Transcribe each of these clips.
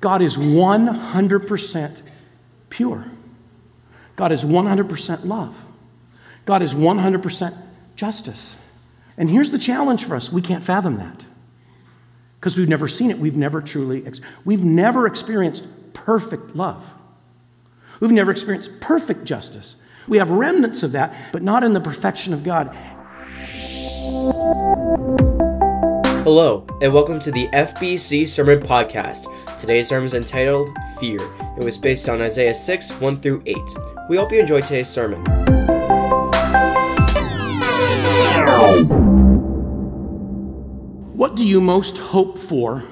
God is 100% pure. God is 100% love. God is 100% justice. And here's the challenge for us we can't fathom that because we've never seen it. We've never truly, ex- we've never experienced perfect love. We've never experienced perfect justice. We have remnants of that, but not in the perfection of God. Hello, and welcome to the FBC Sermon Podcast. Today's sermon is entitled Fear. It was based on Isaiah 6 1 through 8. We hope you enjoy today's sermon. What do you most hope for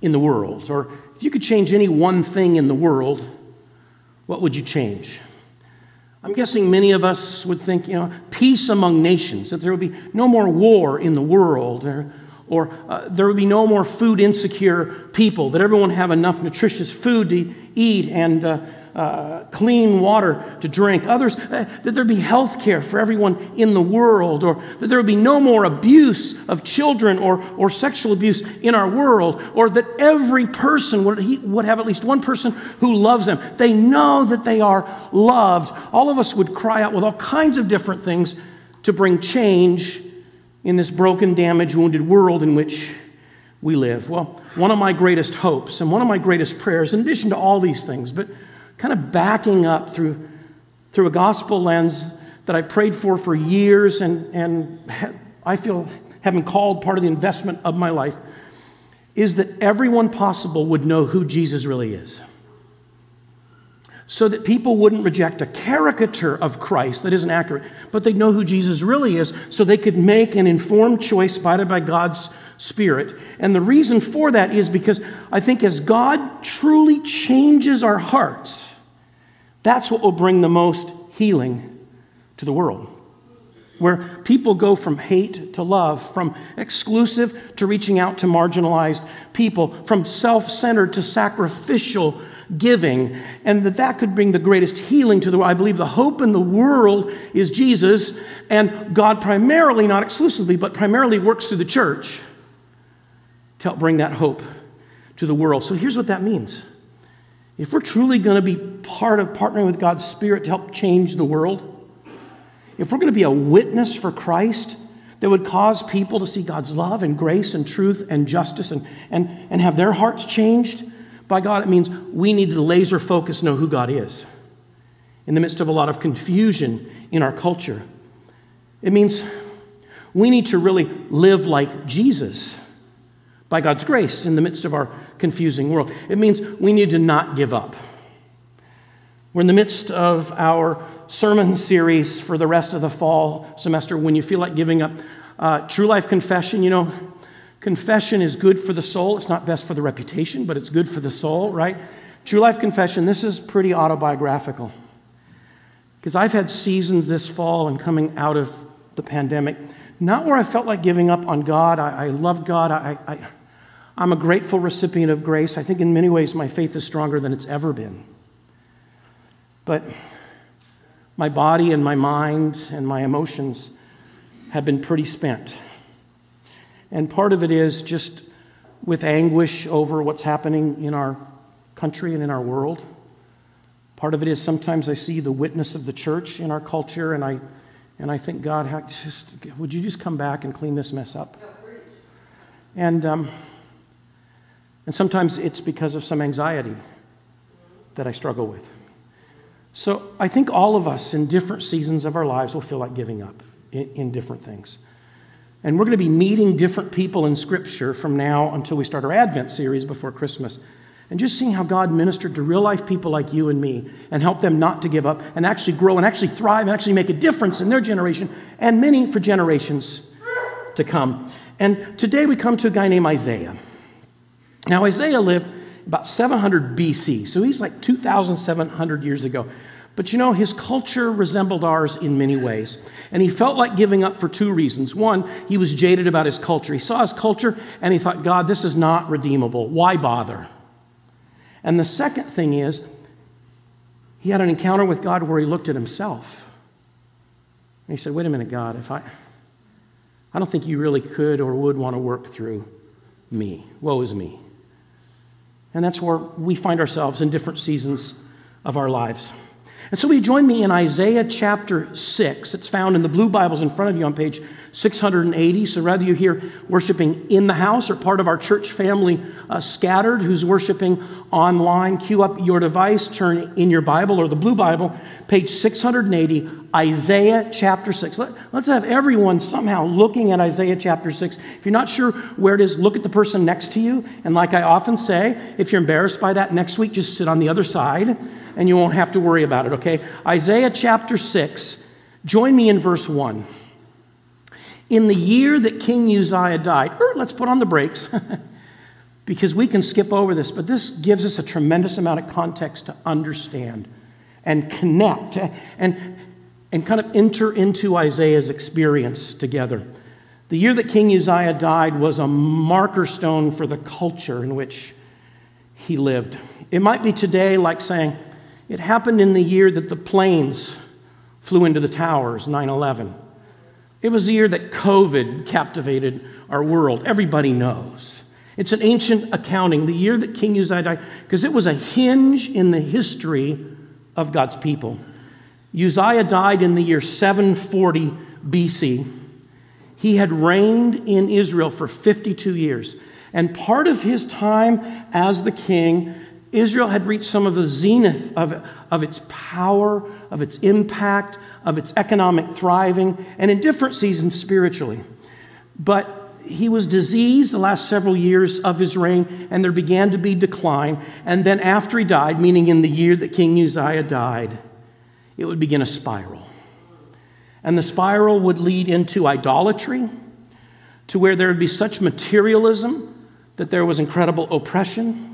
in the world? Or if you could change any one thing in the world, what would you change? I'm guessing many of us would think, you know, peace among nations, that there would be no more war in the world, or, or uh, there would be no more food insecure people, that everyone have enough nutritious food to eat and uh, uh, clean water to drink. Others, uh, that there be health care for everyone in the world, or that there would be no more abuse of children or, or sexual abuse in our world, or that every person would, he, would have at least one person who loves them. They know that they are loved. All of us would cry out with all kinds of different things to bring change in this broken, damaged, wounded world in which we live. Well, one of my greatest hopes and one of my greatest prayers, in addition to all these things, but kind of backing up through, through a gospel lens that I prayed for for years and, and I feel having called part of the investment of my life, is that everyone possible would know who Jesus really is. So that people wouldn't reject a caricature of Christ that isn't accurate, but they'd know who Jesus really is, so they could make an informed choice guided by God's Spirit. And the reason for that is because I think as God truly changes our hearts, that's what will bring the most healing to the world. Where people go from hate to love, from exclusive to reaching out to marginalized people, from self centered to sacrificial giving, and that that could bring the greatest healing to the world. I believe the hope in the world is Jesus, and God primarily, not exclusively, but primarily works through the church to help bring that hope to the world. So here's what that means if we're truly going to be part of partnering with God's Spirit to help change the world, if we're going to be a witness for Christ that would cause people to see God's love and grace and truth and justice and, and, and have their hearts changed by God, it means we need to laser focus know who God is in the midst of a lot of confusion in our culture. It means we need to really live like Jesus by God's grace in the midst of our confusing world. It means we need to not give up. We're in the midst of our sermon series for the rest of the fall semester when you feel like giving up. Uh, True Life Confession, you know, confession is good for the soul. It's not best for the reputation, but it's good for the soul, right? True Life Confession, this is pretty autobiographical. Because I've had seasons this fall and coming out of the pandemic, not where I felt like giving up on God. I, I love God. I, I I'm a grateful recipient of grace. I think in many ways my faith is stronger than it's ever been. But my body and my mind and my emotions have been pretty spent. And part of it is just with anguish over what's happening in our country and in our world. Part of it is sometimes I see the witness of the church in our culture, and I, and I think, God, just, would you just come back and clean this mess up? And um, and sometimes it's because of some anxiety that I struggle with. So I think all of us in different seasons of our lives will feel like giving up in, in different things. And we're going to be meeting different people in Scripture from now until we start our Advent series before Christmas. And just seeing how God ministered to real life people like you and me and help them not to give up and actually grow and actually thrive and actually make a difference in their generation and many for generations to come. And today we come to a guy named Isaiah. Now, Isaiah lived about 700 BC, so he's like 2,700 years ago. But you know, his culture resembled ours in many ways. And he felt like giving up for two reasons. One, he was jaded about his culture. He saw his culture and he thought, God, this is not redeemable. Why bother? And the second thing is, he had an encounter with God where he looked at himself. And he said, Wait a minute, God, if I, I don't think you really could or would want to work through me. Woe is me. And that's where we find ourselves in different seasons of our lives. And so, will you join me in Isaiah chapter 6? It's found in the blue Bibles in front of you on page 680. So, whether you're here worshiping in the house or part of our church family uh, scattered who's worshiping online, cue up your device, turn in your Bible or the blue Bible, page 680, Isaiah chapter 6. Let, us have everyone somehow looking at Isaiah chapter 6. If you're not sure where it is, look at the person next to you. And, like I often say, if you're embarrassed by that next week, just sit on the other side and you won't have to worry about it, okay? Isaiah chapter 6, join me in verse 1. In the year that King Uzziah died, er, let's put on the brakes because we can skip over this, but this gives us a tremendous amount of context to understand and connect and, and kind of enter into Isaiah's experience together. The year that King Uzziah died was a marker stone for the culture in which he lived. It might be today like saying, it happened in the year that the planes flew into the towers, 9 11. It was the year that COVID captivated our world. Everybody knows. It's an ancient accounting, the year that King Uzziah died, because it was a hinge in the history of God's people. Uzziah died in the year 740 BC. He had reigned in Israel for 52 years. And part of his time as the king Israel had reached some of the zenith of, of its power, of its impact, of its economic thriving, and in different seasons spiritually. But he was diseased the last several years of his reign, and there began to be decline. And then, after he died, meaning in the year that King Uzziah died, it would begin a spiral. And the spiral would lead into idolatry, to where there would be such materialism that there was incredible oppression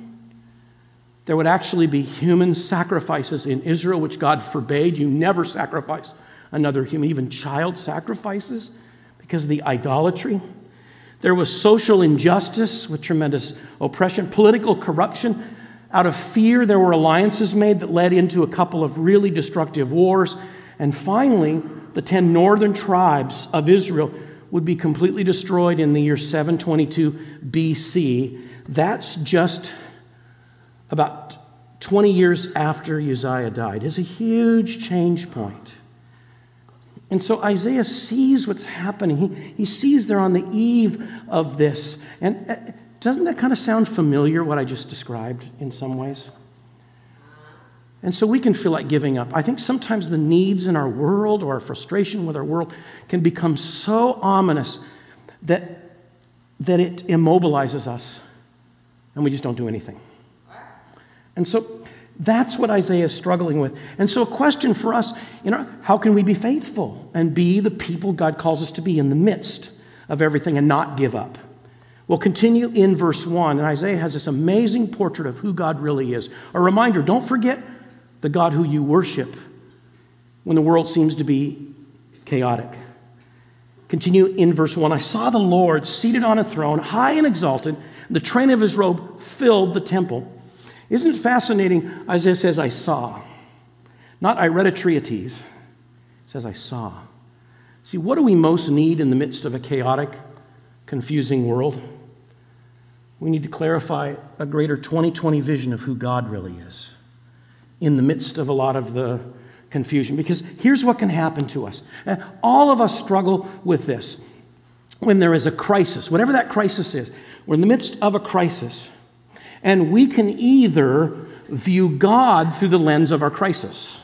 there would actually be human sacrifices in Israel, which God forbade. You never sacrifice another human, even child sacrifices, because of the idolatry. There was social injustice with tremendous oppression, political corruption. Out of fear, there were alliances made that led into a couple of really destructive wars. And finally, the 10 northern tribes of Israel would be completely destroyed in the year 722 BC. That's just about 20 years after Uzziah died, is a huge change point. And so Isaiah sees what's happening. He, he sees they're on the eve of this. And uh, doesn't that kind of sound familiar, what I just described in some ways? And so we can feel like giving up. I think sometimes the needs in our world or our frustration with our world can become so ominous that, that it immobilizes us and we just don't do anything. And so that's what Isaiah is struggling with. And so, a question for us you know, how can we be faithful and be the people God calls us to be in the midst of everything and not give up? We'll continue in verse 1, and Isaiah has this amazing portrait of who God really is. A reminder don't forget the God who you worship when the world seems to be chaotic. Continue in verse 1 I saw the Lord seated on a throne, high and exalted, the train of his robe filled the temple. Isn't it fascinating? Isaiah says, I saw. Not I read a treatise. says, I saw. See, what do we most need in the midst of a chaotic, confusing world? We need to clarify a greater 2020 vision of who God really is in the midst of a lot of the confusion. Because here's what can happen to us. Uh, all of us struggle with this. When there is a crisis, whatever that crisis is, we're in the midst of a crisis. And we can either view God through the lens of our crisis.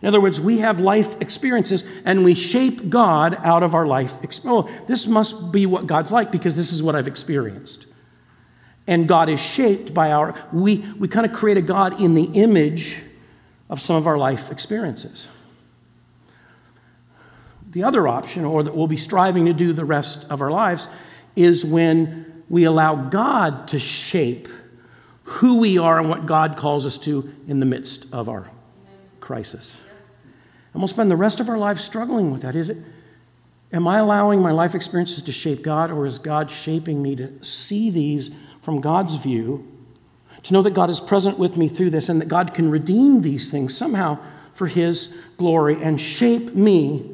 In other words, we have life experiences and we shape God out of our life experience. Oh, this must be what God's like because this is what I've experienced. And God is shaped by our, we, we kind of create a God in the image of some of our life experiences. The other option, or that we'll be striving to do the rest of our lives, is when we allow God to shape who we are and what God calls us to in the midst of our crisis. And we'll spend the rest of our lives struggling with that. Is it? Am I allowing my life experiences to shape God, or is God shaping me to see these from God's view, to know that God is present with me through this, and that God can redeem these things somehow for His glory and shape me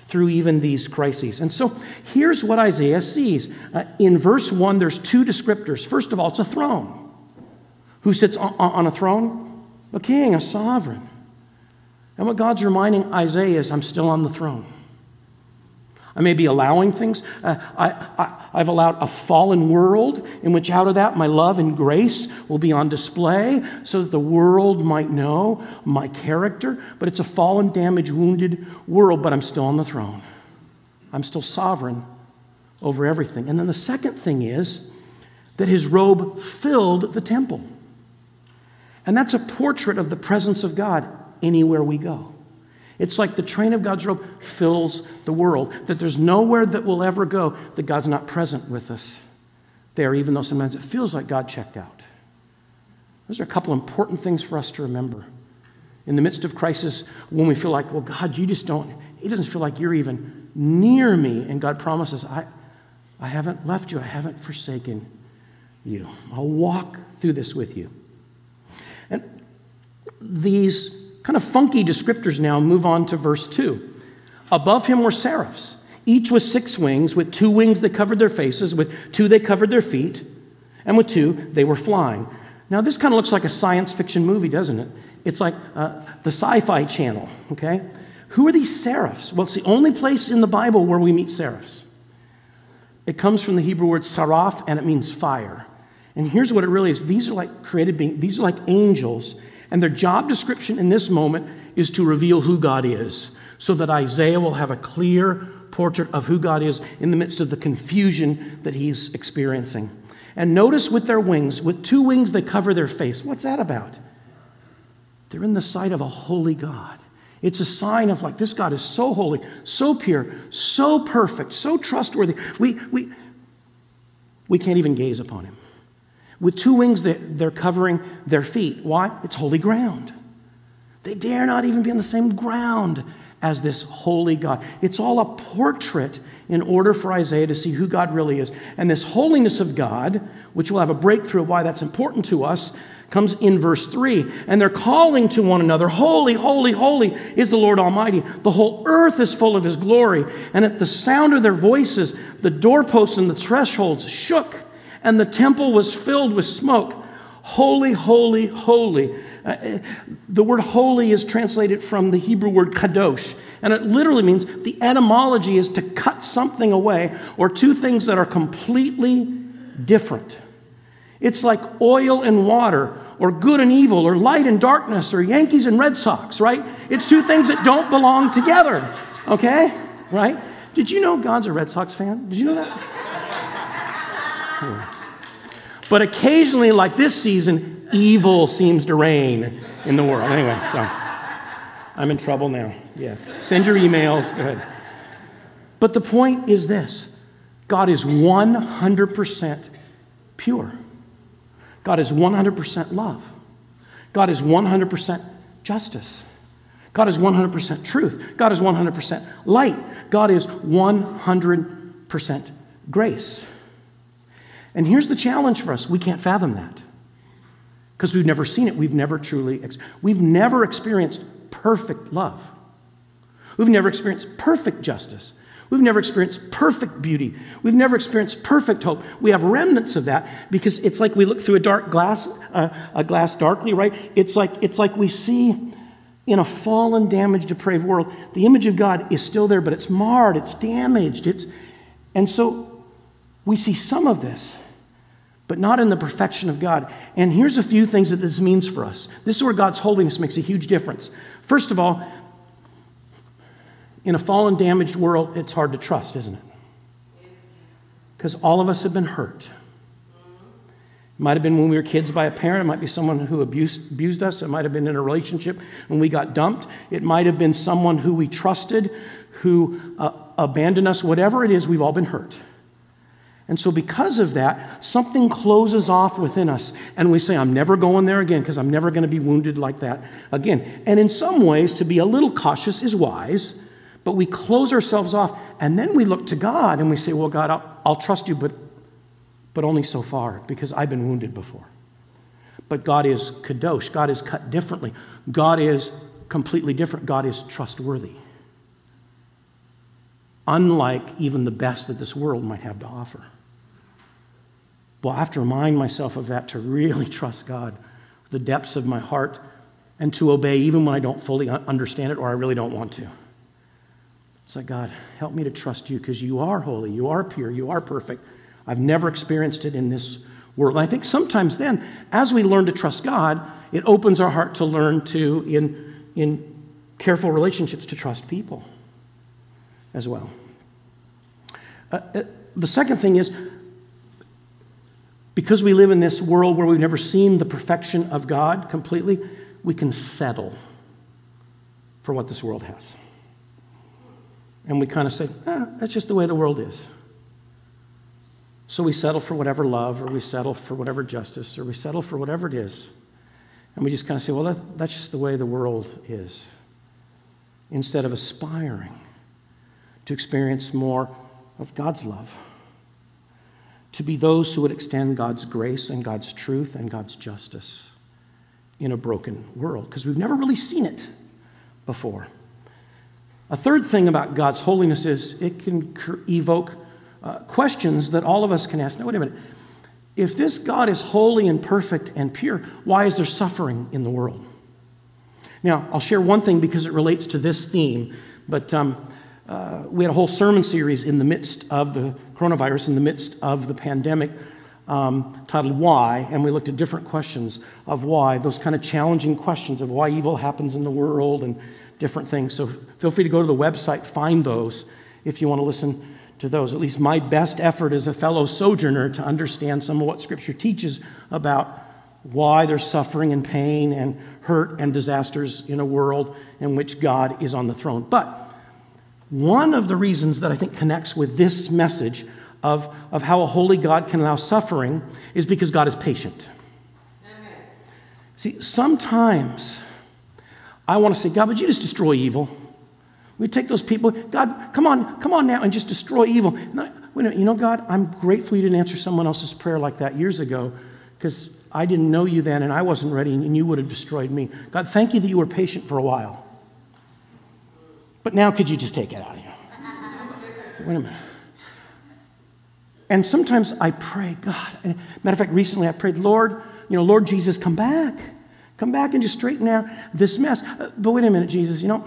through even these crises? And so here's what Isaiah sees. Uh, in verse 1, there's two descriptors. First of all, it's a throne. Who sits on a throne? A king, a sovereign. And what God's reminding Isaiah is, I'm still on the throne. I may be allowing things. Uh, I, have allowed a fallen world in which, out of that, my love and grace will be on display so that the world might know my character. But it's a fallen, damaged, wounded world, but I'm still on the throne. I'm still sovereign over everything. And then the second thing is that his robe filled the temple. And that's a portrait of the presence of God anywhere we go. It's like the train of God's robe fills the world, that there's nowhere that we'll ever go that God's not present with us there, even though sometimes it feels like God checked out. Those are a couple important things for us to remember. In the midst of crisis, when we feel like, well, God, you just don't, He doesn't feel like you're even near me. And God promises, I, I haven't left you, I haven't forsaken you. I'll walk through this with you. And these kind of funky descriptors now move on to verse 2. Above him were seraphs, each with six wings, with two wings that covered their faces, with two they covered their feet, and with two they were flying. Now, this kind of looks like a science fiction movie, doesn't it? It's like uh, the sci fi channel, okay? Who are these seraphs? Well, it's the only place in the Bible where we meet seraphs. It comes from the Hebrew word saraf, and it means fire. And here's what it really is these are like created beings, these are like angels and their job description in this moment is to reveal who God is, so that Isaiah will have a clear portrait of who God is in the midst of the confusion that he's experiencing. And notice with their wings, with two wings, they cover their face. What's that about? They're in the sight of a holy God. It's a sign of like, this God is so holy, so pure, so perfect, so trustworthy. We, we, we can't even gaze upon him. With two wings, they're covering their feet. Why? It's holy ground. They dare not even be on the same ground as this holy God. It's all a portrait in order for Isaiah to see who God really is. And this holiness of God, which we'll have a breakthrough of why that's important to us, comes in verse 3. And they're calling to one another, Holy, holy, holy is the Lord Almighty. The whole earth is full of his glory. And at the sound of their voices, the doorposts and the thresholds shook and the temple was filled with smoke. Holy, holy, holy. Uh, the word holy is translated from the Hebrew word kadosh, and it literally means the etymology is to cut something away or two things that are completely different. It's like oil and water, or good and evil, or light and darkness, or Yankees and Red Sox, right? It's two things that don't belong together, okay? Right? Did you know God's a Red Sox fan? Did you know that? But occasionally, like this season, evil seems to reign in the world. Anyway, so I'm in trouble now. Yeah. Send your emails. Go ahead. But the point is this God is 100% pure, God is 100% love, God is 100% justice. God is 100% truth. God is 100% light. God is 100% grace. And here's the challenge for us we can't fathom that because we've never seen it. We've never truly, ex- we've never experienced perfect love. We've never experienced perfect justice. We've never experienced perfect beauty. We've never experienced perfect hope. We have remnants of that because it's like we look through a dark glass, uh, a glass darkly, right? It's like, it's like we see in a fallen, damaged, depraved world, the image of God is still there, but it's marred, it's damaged. It's, and so we see some of this but not in the perfection of God. And here's a few things that this means for us. This is where God's holiness makes a huge difference. First of all, in a fallen, damaged world, it's hard to trust, isn't it? Because all of us have been hurt. It might have been when we were kids by a parent. It might be someone who abused, abused us. It might have been in a relationship when we got dumped. It might have been someone who we trusted who uh, abandoned us. Whatever it is, we've all been hurt. And so, because of that, something closes off within us, and we say, I'm never going there again because I'm never going to be wounded like that again. And in some ways, to be a little cautious is wise, but we close ourselves off, and then we look to God and we say, Well, God, I'll, I'll trust you, but, but only so far because I've been wounded before. But God is kadosh, God is cut differently, God is completely different, God is trustworthy unlike even the best that this world might have to offer. Well, I have to remind myself of that to really trust God the depths of my heart and to obey even when I don't fully understand it or I really don't want to. It's like, God, help me to trust you because you are holy, you are pure, you are perfect. I've never experienced it in this world. And I think sometimes then, as we learn to trust God, it opens our heart to learn to, in, in careful relationships, to trust people as well. Uh, uh, the second thing is, because we live in this world where we've never seen the perfection of God completely, we can settle for what this world has. And we kind of say, eh, that's just the way the world is. So we settle for whatever love, or we settle for whatever justice, or we settle for whatever it is. And we just kind of say, well, that, that's just the way the world is. Instead of aspiring to experience more of God's love, to be those who would extend God's grace and God's truth and God's justice in a broken world, because we've never really seen it before. A third thing about God's holiness is it can evoke uh, questions that all of us can ask. Now, wait a minute. If this God is holy and perfect and pure, why is there suffering in the world? Now, I'll share one thing because it relates to this theme, but um, uh, we had a whole sermon series in the midst of the coronavirus, in the midst of the pandemic, um, titled Why, and we looked at different questions of why, those kind of challenging questions of why evil happens in the world and different things. So feel free to go to the website, find those if you want to listen to those. At least my best effort as a fellow sojourner to understand some of what Scripture teaches about why there's suffering and pain and hurt and disasters in a world in which God is on the throne. But one of the reasons that I think connects with this message of, of how a holy God can allow suffering is because God is patient. Amen. See, sometimes I want to say, God, would you just destroy evil? We take those people, God, come on, come on now and just destroy evil. Wait you know, God, I'm grateful you didn't answer someone else's prayer like that years ago because I didn't know you then and I wasn't ready and you would have destroyed me. God, thank you that you were patient for a while. But now could you just take it out of here? wait a minute. And sometimes I pray, God, and matter of fact, recently I prayed, Lord, you know, Lord Jesus, come back. Come back and just straighten out this mess. Uh, but wait a minute, Jesus, you know,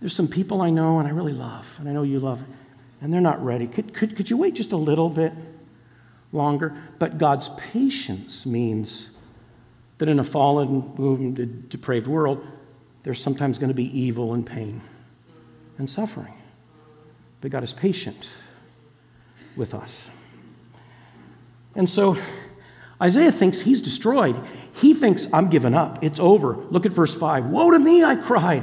there's some people I know and I really love, and I know you love, and they're not ready. Could, could, could you wait just a little bit longer? But God's patience means that in a fallen, depraved world, there's sometimes going to be evil and pain and suffering. But God is patient with us. And so Isaiah thinks he's destroyed. He thinks, I'm given up. It's over. Look at verse 5. Woe to me, I cried.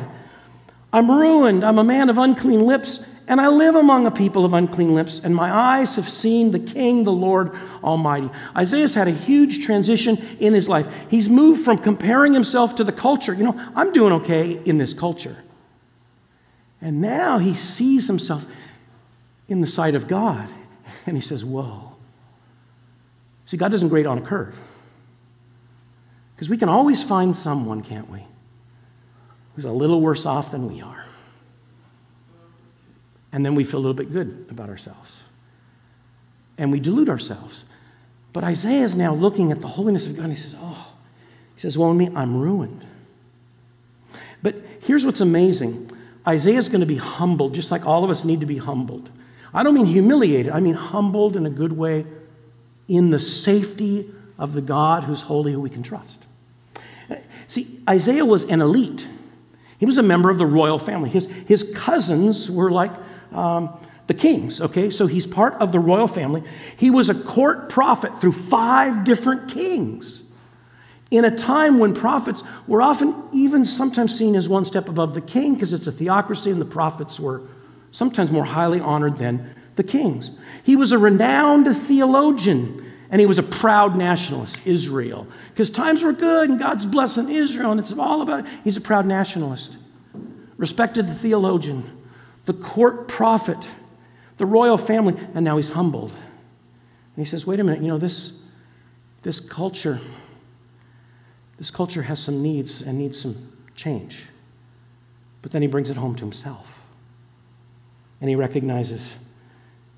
I'm ruined. I'm a man of unclean lips, and I live among a people of unclean lips, and my eyes have seen the King, the Lord Almighty. Isaiah's had a huge transition in his life. He's moved from comparing himself to the culture. You know, I'm doing okay in this culture. And now he sees himself in the sight of God, and he says, Whoa. See, God doesn't grade on a curve. Because we can always find someone, can't we, who's a little worse off than we are. And then we feel a little bit good about ourselves. And we delude ourselves. But Isaiah is now looking at the holiness of God and he says, Oh, he says, Well, me, I'm ruined. But here's what's amazing Isaiah's going to be humbled, just like all of us need to be humbled. I don't mean humiliated, I mean humbled in a good way in the safety of the God who's holy, who we can trust. See, Isaiah was an elite. He was a member of the royal family. His, his cousins were like um, the kings, okay? So he's part of the royal family. He was a court prophet through five different kings in a time when prophets were often even sometimes seen as one step above the king because it's a theocracy and the prophets were sometimes more highly honored than the kings. He was a renowned theologian and he was a proud nationalist, Israel. Because times were good and God's blessing Israel, and it's all about it. He's a proud nationalist. Respected the theologian, the court prophet, the royal family, and now he's humbled. And he says, wait a minute, you know, this, this culture, this culture has some needs and needs some change. But then he brings it home to himself. And he recognizes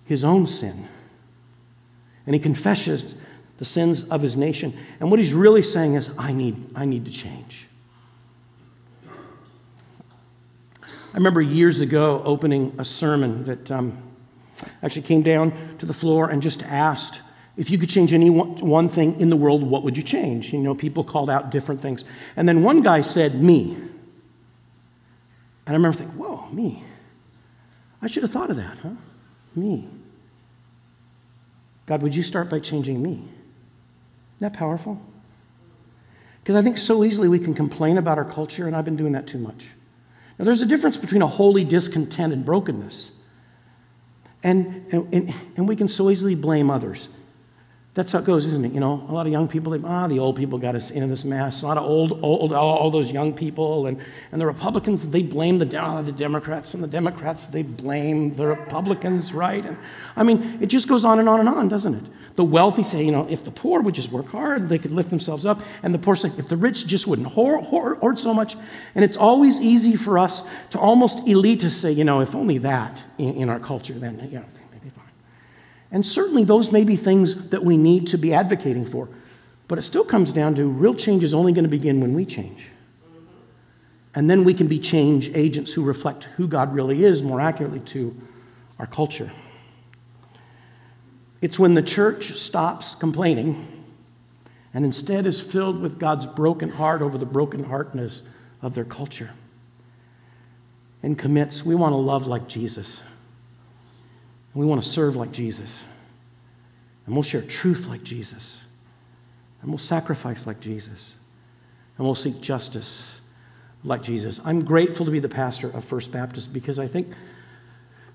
his own sin and he confesses the sins of his nation. And what he's really saying is, I need, I need to change. I remember years ago opening a sermon that um, actually came down to the floor and just asked if you could change any one thing in the world, what would you change? You know, people called out different things. And then one guy said, Me. And I remember thinking, Whoa, me. I should have thought of that, huh? Me. God, would you start by changing me? Isn't that powerful? Because I think so easily we can complain about our culture, and I've been doing that too much. Now, there's a difference between a holy discontent and brokenness. And, and, and we can so easily blame others. That's how it goes, isn't it? You know, a lot of young people, they, ah, the old people got us into this mess. A lot of old, old, all those young people. And, and the Republicans, they blame the, oh, the Democrats. And the Democrats, they blame the Republicans, right? And, I mean, it just goes on and on and on, doesn't it? The wealthy say, you know, if the poor would just work hard, they could lift themselves up. And the poor say, if the rich just wouldn't hoard, hoard, hoard so much. And it's always easy for us to almost elitist say, you know, if only that in, in our culture, then, you know, and certainly those may be things that we need to be advocating for. But it still comes down to real change is only going to begin when we change. And then we can be change agents who reflect who God really is more accurately to our culture. It's when the church stops complaining and instead is filled with God's broken heart over the broken heartness of their culture and commits, we want to love like Jesus. And we want to serve like Jesus. And we'll share truth like Jesus. And we'll sacrifice like Jesus. And we'll seek justice like Jesus. I'm grateful to be the pastor of First Baptist because I think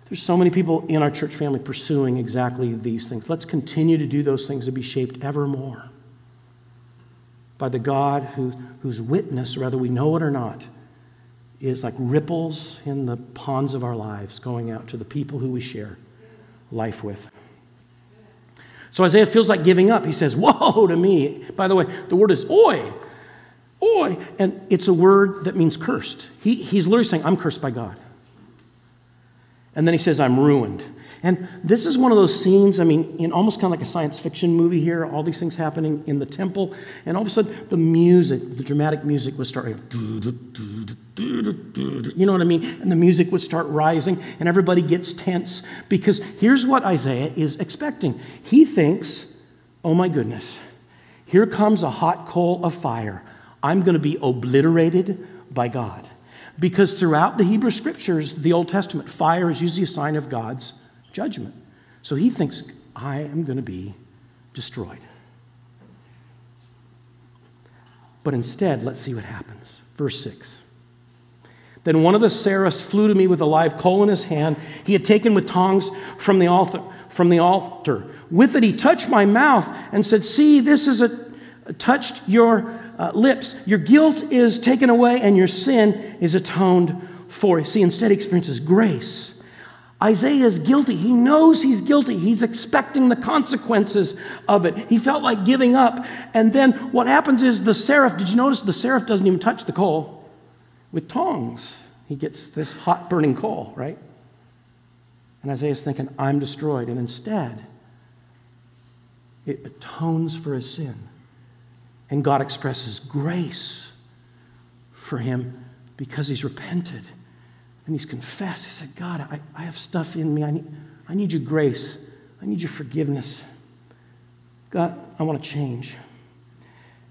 there's so many people in our church family pursuing exactly these things. Let's continue to do those things to be shaped ever more by the God who, whose witness, whether we know it or not, is like ripples in the ponds of our lives going out to the people who we share life with. So Isaiah feels like giving up. He says, Woe to me. By the way, the word is oi. Oi. And it's a word that means cursed. He, he's literally saying, I'm cursed by God. And then he says, I'm ruined. And this is one of those scenes, I mean, in almost kind of like a science fiction movie here, all these things happening in the temple. And all of a sudden, the music, the dramatic music would start, you know what I mean? And the music would start rising, and everybody gets tense because here's what Isaiah is expecting. He thinks, oh my goodness, here comes a hot coal of fire. I'm going to be obliterated by God. Because throughout the Hebrew scriptures, the Old Testament, fire is usually a sign of God's judgment. So he thinks, I am going to be destroyed. But instead, let's see what happens. Verse 6. Then one of the seraphs flew to me with a live coal in his hand. He had taken with tongs from the altar. From the altar. With it, he touched my mouth and said, See, this is a touched your uh, lips. Your guilt is taken away and your sin is atoned for. See, instead, he experiences grace Isaiah is guilty. He knows he's guilty. He's expecting the consequences of it. He felt like giving up. And then what happens is the seraph, did you notice the seraph doesn't even touch the coal? With tongs, he gets this hot burning coal, right? And Isaiah's thinking, I'm destroyed. And instead, it atones for his sin. And God expresses grace for him because he's repented and he's confessed. He said, God, I, I have stuff in me. I need, I need your grace. I need your forgiveness. God, I want to change.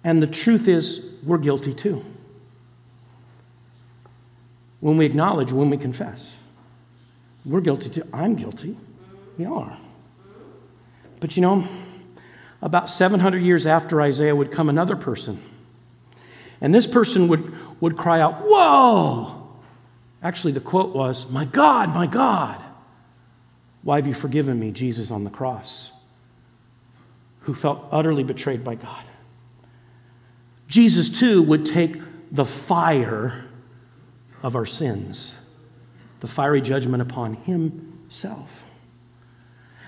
And the truth is, we're guilty too. When we acknowledge, when we confess, we're guilty too. I'm guilty. We are. But you know, about 700 years after Isaiah would come another person. And this person would, would cry out, Whoa! Actually, the quote was, My God, my God, why have you forgiven me, Jesus on the cross, who felt utterly betrayed by God? Jesus, too, would take the fire of our sins, the fiery judgment upon himself.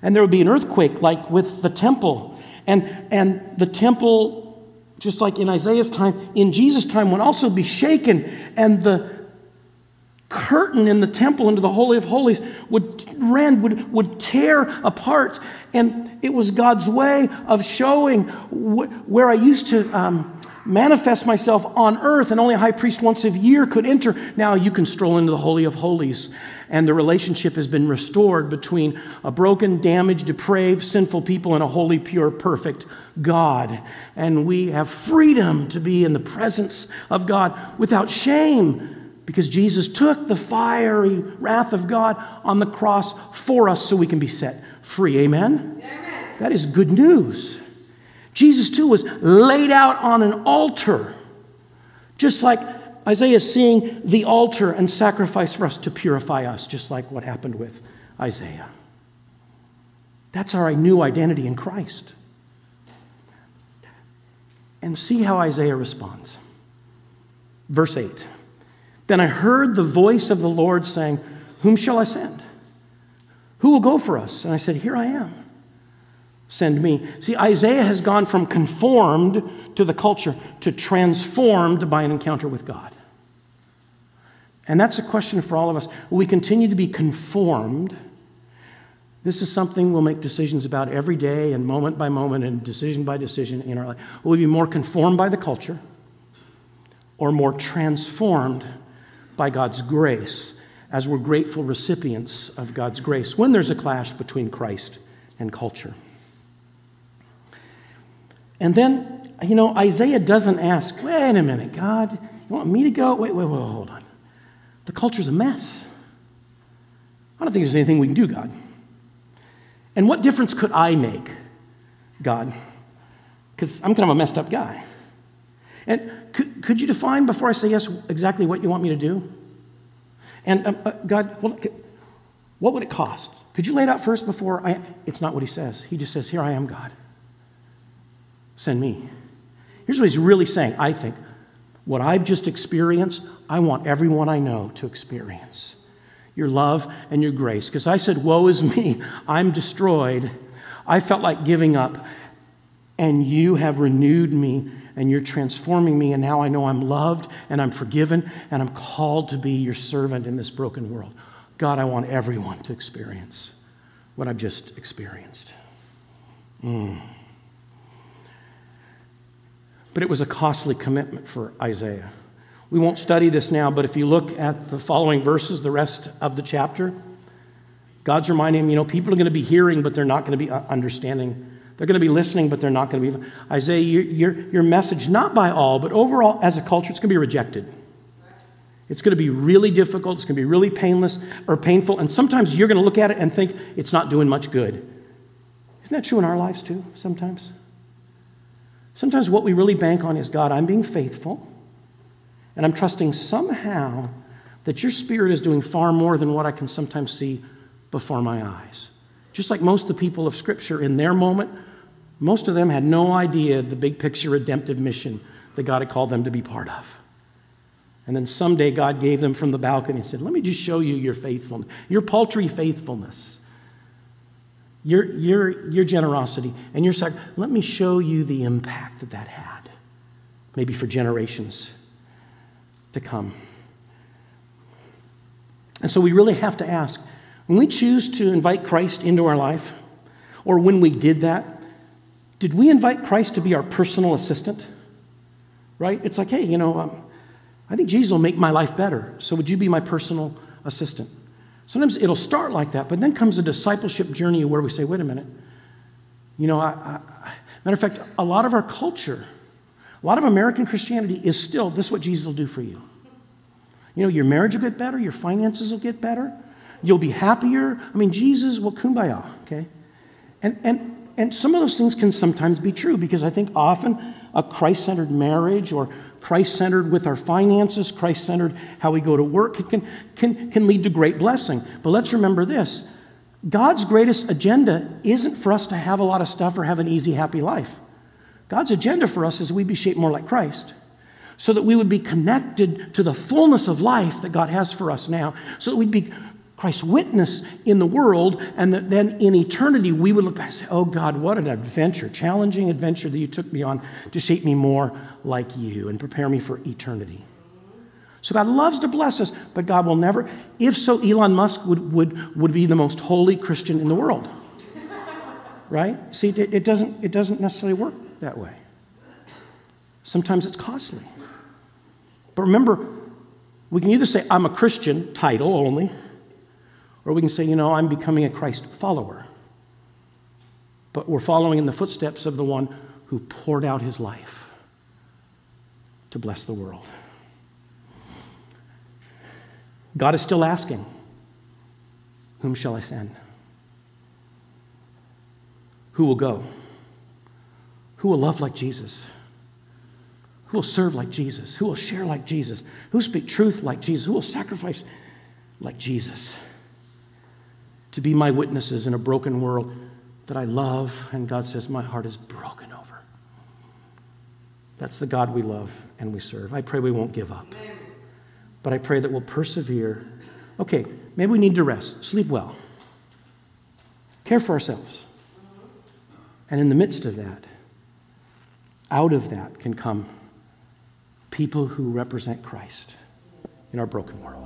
And there would be an earthquake like with the temple. And, and the temple, just like in Isaiah's time, in Jesus' time, would also be shaken. And the curtain in the temple into the Holy of Holies would rend, would, would tear apart. And it was God's way of showing wh- where I used to um, manifest myself on earth, and only a high priest once a year could enter. Now you can stroll into the Holy of Holies, and the relationship has been restored between a broken, damaged, depraved, sinful people and a holy, pure, perfect God. And we have freedom to be in the presence of God without shame because Jesus took the fiery wrath of God on the cross for us so we can be set free. Amen? Amen. That is good news. Jesus, too, was laid out on an altar, just like Isaiah seeing the altar and sacrifice for us to purify us, just like what happened with Isaiah. That's our new identity in Christ. And see how Isaiah responds. Verse 8 Then I heard the voice of the Lord saying, Whom shall I send? Who will go for us? And I said, Here I am send me. See, Isaiah has gone from conformed to the culture to transformed by an encounter with God. And that's a question for all of us. Will we continue to be conformed? This is something we'll make decisions about every day and moment by moment and decision by decision in our life. Will we be more conformed by the culture or more transformed by God's grace as we're grateful recipients of God's grace when there's a clash between Christ and culture? And then, you know, Isaiah doesn't ask, wait a minute, God, you want me to go? Wait, wait, wait, hold on. The culture's a mess. I don't think there's anything we can do, God. And what difference could I make, God? Because I'm kind of a messed up guy. And could, could you define before I say yes exactly what you want me to do? And um, uh, God, well, what would it cost? Could you lay it out first before I? It's not what he says. He just says, Here I am, God. Send me. Here's what he's really saying, I think. What I've just experienced, I want everyone I know to experience your love and your grace. Because I said, Woe is me, I'm destroyed. I felt like giving up, and you have renewed me and you're transforming me, and now I know I'm loved and I'm forgiven and I'm called to be your servant in this broken world. God, I want everyone to experience what I've just experienced. Mm. But it was a costly commitment for Isaiah. We won't study this now, but if you look at the following verses, the rest of the chapter, God's reminding him, you know, people are going to be hearing, but they're not going to be understanding. They're going to be listening, but they're not going to be. Isaiah, your, your, your message, not by all, but overall as a culture, it's going to be rejected. It's going to be really difficult. It's going to be really painless or painful. And sometimes you're going to look at it and think it's not doing much good. Isn't that true in our lives too, sometimes? Sometimes what we really bank on is God, I'm being faithful, and I'm trusting somehow that your spirit is doing far more than what I can sometimes see before my eyes. Just like most of the people of Scripture in their moment, most of them had no idea the big picture redemptive mission that God had called them to be part of. And then someday God gave them from the balcony and said, Let me just show you your faithfulness, your paltry faithfulness your, your, your generosity and your sacrifice. Let me show you the impact that that had, maybe for generations to come. And so we really have to ask when we choose to invite Christ into our life, or when we did that, did we invite Christ to be our personal assistant? Right? It's like, hey, you know, um, I think Jesus will make my life better. So would you be my personal assistant? Sometimes it'll start like that, but then comes a discipleship journey where we say, wait a minute. You know, I, I, matter of fact, a lot of our culture, a lot of American Christianity is still this is what Jesus will do for you. You know, your marriage will get better, your finances will get better, you'll be happier. I mean, Jesus will kumbaya, okay? And, and, and some of those things can sometimes be true because I think often a Christ centered marriage or Christ centered with our finances, Christ centered how we go to work, can, can, can lead to great blessing. But let's remember this God's greatest agenda isn't for us to have a lot of stuff or have an easy, happy life. God's agenda for us is we be shaped more like Christ so that we would be connected to the fullness of life that God has for us now, so that we'd be Christ's witness in the world, and that then in eternity we would look back and say, Oh God, what an adventure, challenging adventure that you took me on to shape me more like you and prepare me for eternity. So God loves to bless us, but God will never. If so, Elon Musk would, would, would be the most holy Christian in the world. Right? See, it, it, doesn't, it doesn't necessarily work that way. Sometimes it's costly. But remember, we can either say, I'm a Christian, title only, or we can say, you know, I'm becoming a Christ follower. But we're following in the footsteps of the one who poured out his life to bless the world. God is still asking, Whom shall I send? Who will go? Who will love like Jesus? Who will serve like Jesus? Who will share like Jesus? Who will speak truth like Jesus? Who will sacrifice like Jesus? To be my witnesses in a broken world that I love, and God says, My heart is broken over. That's the God we love and we serve. I pray we won't give up. But I pray that we'll persevere. Okay, maybe we need to rest, sleep well, care for ourselves. And in the midst of that, out of that can come people who represent Christ in our broken world.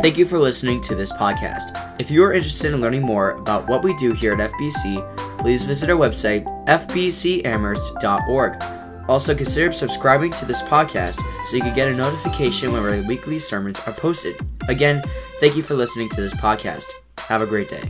Thank you for listening to this podcast. If you are interested in learning more about what we do here at FBC, please visit our website, fbcamherst.org. Also, consider subscribing to this podcast so you can get a notification when our weekly sermons are posted. Again, thank you for listening to this podcast. Have a great day.